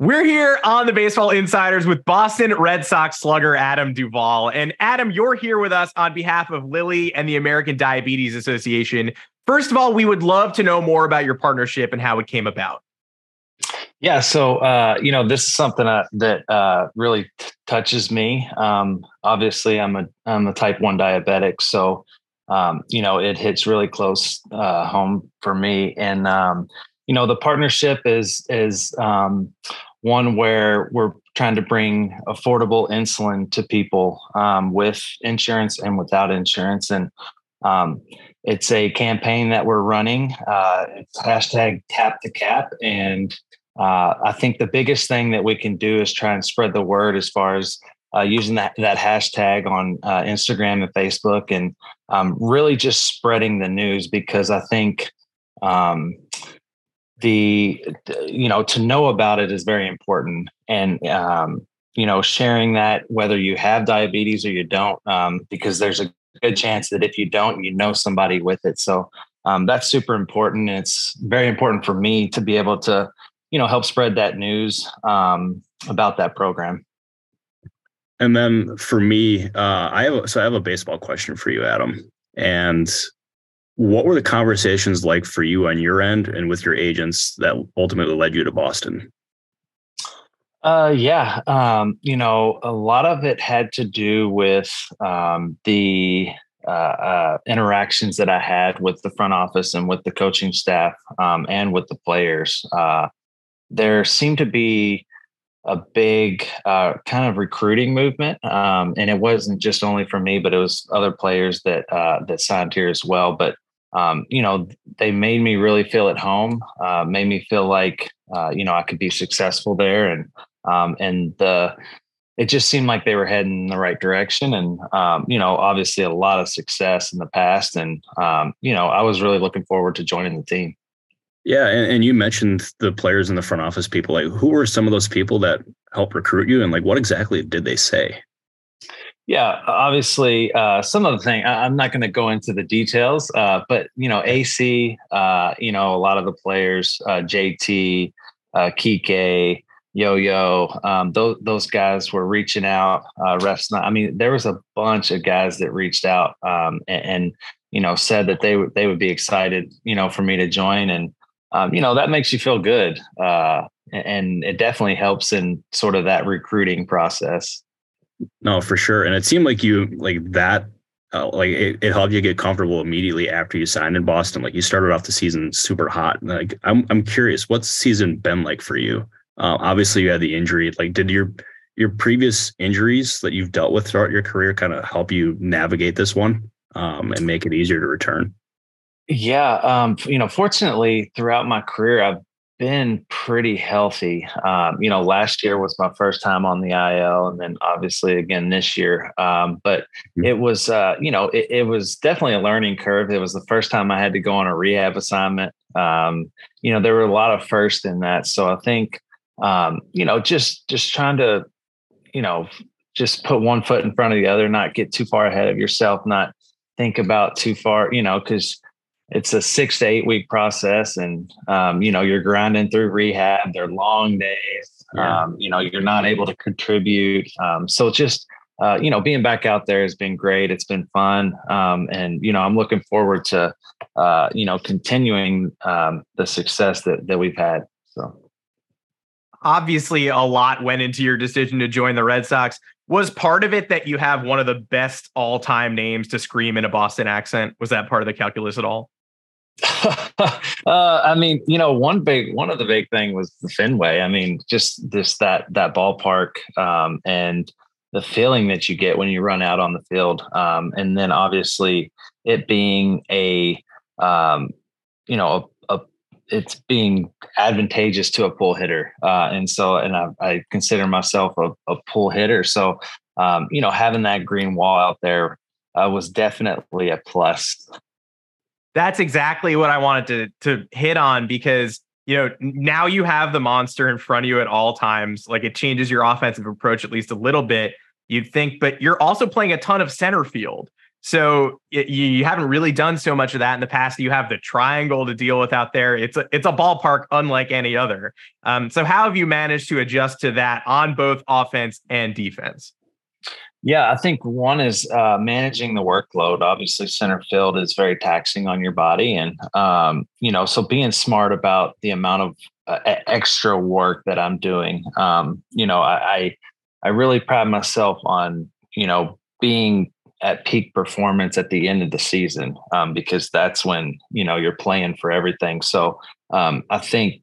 We're here on the Baseball Insiders with Boston Red Sox slugger Adam Duvall. And Adam, you're here with us on behalf of Lilly and the American Diabetes Association. First of all, we would love to know more about your partnership and how it came about. Yeah, so uh, you know, this is something uh, that uh, really t- touches me. Um, obviously, I'm a I'm a type one diabetic, so um, you know, it hits really close uh, home for me. And um, you know, the partnership is is um, one where we're trying to bring affordable insulin to people um, with insurance and without insurance. And um, it's a campaign that we're running. Uh, it's hashtag tap the cap. And uh, I think the biggest thing that we can do is try and spread the word as far as uh, using that that hashtag on uh, Instagram and Facebook, and um, really just spreading the news because I think um, the you know to know about it is very important, and um, you know sharing that whether you have diabetes or you don't, um, because there's a good chance that if you don't, you know somebody with it. So um, that's super important, and it's very important for me to be able to you know help spread that news um, about that program. And then for me, uh, I have so I have a baseball question for you, Adam. And what were the conversations like for you on your end and with your agents that ultimately led you to Boston? Uh, yeah, um, you know, a lot of it had to do with um, the uh, uh, interactions that I had with the front office and with the coaching staff um, and with the players. Uh, there seemed to be a big uh, kind of recruiting movement, um, and it wasn't just only for me, but it was other players that uh, that signed here as well. But um, you know, they made me really feel at home, uh, made me feel like uh, you know I could be successful there, and um, and the it just seemed like they were heading in the right direction, and um, you know, obviously a lot of success in the past, and um, you know, I was really looking forward to joining the team. Yeah, and, and, you mentioned the players in the front office people. Like, who were some of those people that helped recruit you, and like, what exactly did they say? Yeah, obviously, uh, some of the thing I, am not going to go into the details, uh, but you know, AC, uh, you know, a lot of the players, uh, JT, uh, Kike, Yo Yo, um, those those guys were reaching out. Uh, refs, I mean, there was a bunch of guys that reached out um, and, and you know said that they would they would be excited, you know, for me to join and um, you know that makes you feel good and it definitely helps in sort of that recruiting process no for sure. And it seemed like you like that uh, like it, it, helped you get comfortable immediately after you signed in boston. Like you started off the season super hot. Like i'm, I'm curious what's season been like for you? Uh, obviously you had the injury. Like did your your previous injuries that you've dealt with throughout your career kind of help you navigate this one um, and make it easier to return? Yeah, um, you know, fortunately, throughout my career, I've been pretty healthy. Um, you know, last year was my first time on the IL, and then obviously again this year. Um, but mm-hmm. it was, uh, you know, it, it, was definitely a learning curve. It was the first time I had to go on a rehab assignment. Um, you know, there were a lot of firsts in that, so I think, um, you know, just just trying to, you know, just put one foot in front of the other, not get too far ahead of yourself, not think about too far, you know, because it's a six to eight week process and um, you know you're grinding through rehab they're long days yeah. um, you know you're not able to contribute um, so just uh, you know being back out there has been great it's been fun um, and you know i'm looking forward to uh, you know continuing um, the success that that we've had so obviously a lot went into your decision to join the red sox. Was part of it that you have one of the best all-time names to scream in a boston accent? Was that part of the calculus at all? Uh, I mean, you know, one big one of the big thing was the Fenway. I mean, just this that that ballpark um, and the feeling that you get when you run out on the field, um, and then obviously it being a um, you know it's being advantageous to a pull hitter, uh, and so and I, I consider myself a, a pull hitter. So um, you know, having that green wall out there uh, was definitely a plus. That's exactly what I wanted to to hit on because you know now you have the monster in front of you at all times. Like it changes your offensive approach at least a little bit. You'd think, but you're also playing a ton of center field. So you haven't really done so much of that in the past. You have the triangle to deal with out there. It's a it's a ballpark unlike any other. Um, so how have you managed to adjust to that on both offense and defense? Yeah, I think one is uh, managing the workload. Obviously, center field is very taxing on your body, and um, you know, so being smart about the amount of uh, extra work that I'm doing. Um, you know, I I really pride myself on you know being at peak performance at the end of the season um, because that's when you know you're playing for everything. So um, I think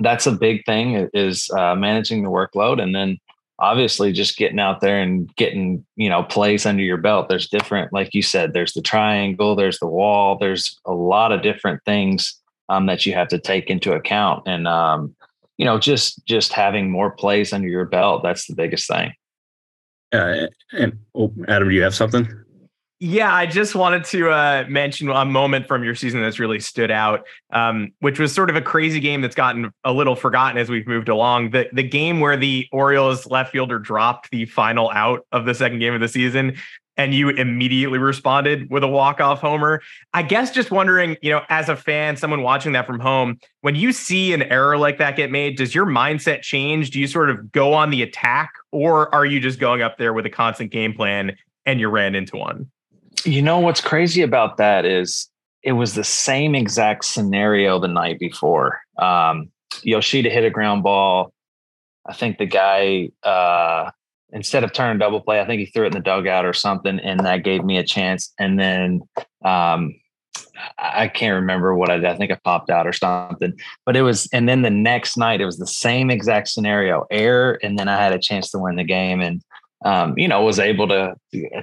that's a big thing is uh, managing the workload, and then obviously just getting out there and getting you know plays under your belt. There's different like you said there's the triangle there's the wall there's a lot of different things um, that you have to take into account. And um, you know just just having more plays under your belt that's the biggest thing uh, and oh, adam do you have something yeah, I just wanted to uh, mention a moment from your season that's really stood out, um, which was sort of a crazy game that's gotten a little forgotten as we've moved along. The the game where the Orioles left fielder dropped the final out of the second game of the season, and you immediately responded with a walk off homer. I guess just wondering, you know, as a fan, someone watching that from home, when you see an error like that get made, does your mindset change? Do you sort of go on the attack, or are you just going up there with a constant game plan and you ran into one? You know what's crazy about that is it was the same exact scenario the night before. Um, Yoshida hit a ground ball. I think the guy uh, instead of turning double play, I think he threw it in the dugout or something, and that gave me a chance. And then um, I can't remember what I did. I think I popped out or something. But it was, and then the next night it was the same exact scenario, error, and then I had a chance to win the game, and um, you know was able to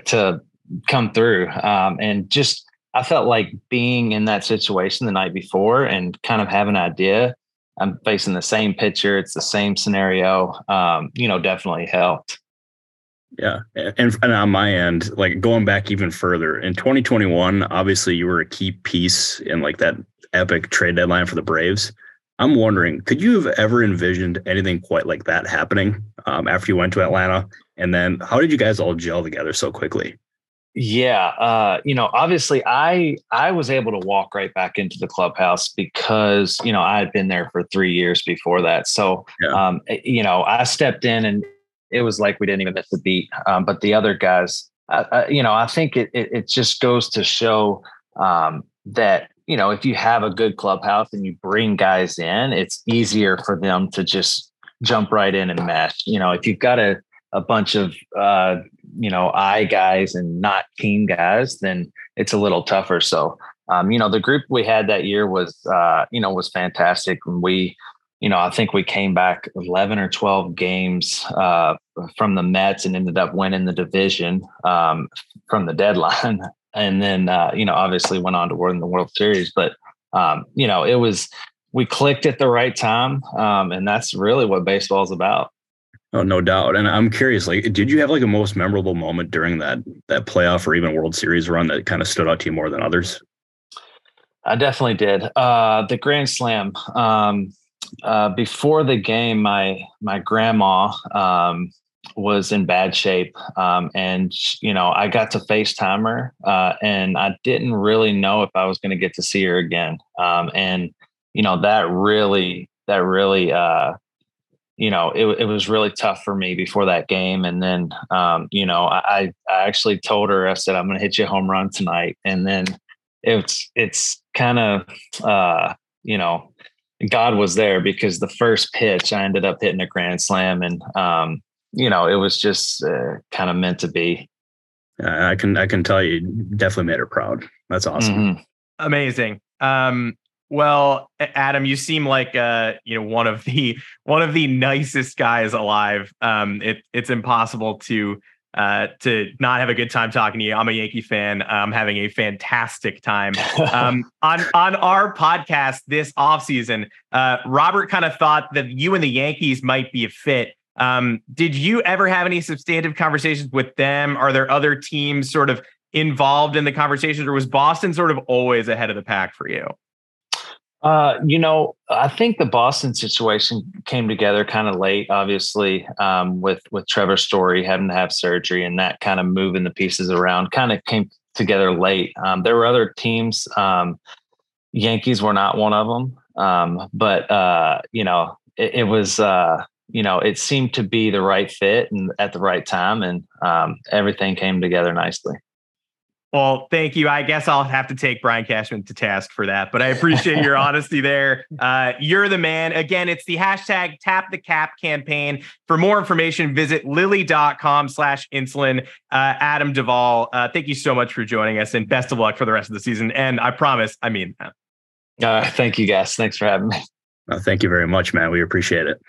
to come through. Um, and just, I felt like being in that situation the night before and kind of have an idea. I'm facing the same pitcher. It's the same scenario. Um, you know, definitely helped. Yeah. And, and on my end, like going back even further in 2021, obviously you were a key piece in like that epic trade deadline for the Braves. I'm wondering, could you have ever envisioned anything quite like that happening um, after you went to Atlanta? And then how did you guys all gel together so quickly? Yeah, uh, you know, obviously, I I was able to walk right back into the clubhouse because you know I had been there for three years before that. So, yeah. um, eh, you know, I stepped in and it was like we didn't even miss the beat. Um, but the other guys, uh, uh, you know, I think it, it, it just goes to show um, that you know if you have a good clubhouse and you bring guys in, it's easier for them to just jump right in and mesh. You know, if you've got a a bunch of uh, you know I guys and not team guys, then it's a little tougher. So um, you know the group we had that year was uh, you know was fantastic, and we you know I think we came back eleven or twelve games uh, from the Mets and ended up winning the division um, from the deadline, and then uh, you know obviously went on to win the World Series, but um, you know it was we clicked at the right time, um, and that's really what baseball is about. Oh, no doubt. And I'm curious, like, did you have like a most memorable moment during that that playoff or even World Series run that kind of stood out to you more than others? I definitely did. Uh, the Grand Slam. Um, uh, before the game, my my grandma um, was in bad shape, um, and you know I got to FaceTime her, uh, and I didn't really know if I was going to get to see her again. Um, and you know that really that really uh, you know, it, it was really tough for me before that game. And then, um, you know, I, I actually told her, I said, I'm going to hit you a home run tonight. And then it's, it's kind of, uh, you know, God was there because the first pitch I ended up hitting a grand slam and, um, you know, it was just uh, kind of meant to be. I can, I can tell you definitely made her proud. That's awesome. Mm-hmm. Amazing. Um, well, Adam, you seem like uh, you know one of the one of the nicest guys alive. Um, it, it's impossible to uh, to not have a good time talking to you. I'm a Yankee fan. I'm having a fantastic time. Um, on on our podcast this offseason, uh, Robert kind of thought that you and the Yankees might be a fit. Um, did you ever have any substantive conversations with them? Are there other teams sort of involved in the conversations, or was Boston sort of always ahead of the pack for you? Uh, you know, I think the Boston situation came together kind of late, obviously, um, with with Trevor Story having to have surgery and that kind of moving the pieces around kind of came together late. Um, there were other teams. Um, Yankees were not one of them, um, but uh, you know, it, it was uh, you know, it seemed to be the right fit and at the right time, and um, everything came together nicely. Well, thank you. I guess I'll have to take Brian Cashman to task for that, but I appreciate your honesty there. Uh, you're the man. Again, it's the hashtag tap the cap campaign. For more information, visit lilly.com slash insulin. Uh, Adam Duvall, uh, thank you so much for joining us and best of luck for the rest of the season. And I promise, I mean that. Uh, thank you guys. Thanks for having me. Uh, thank you very much, man. We appreciate it.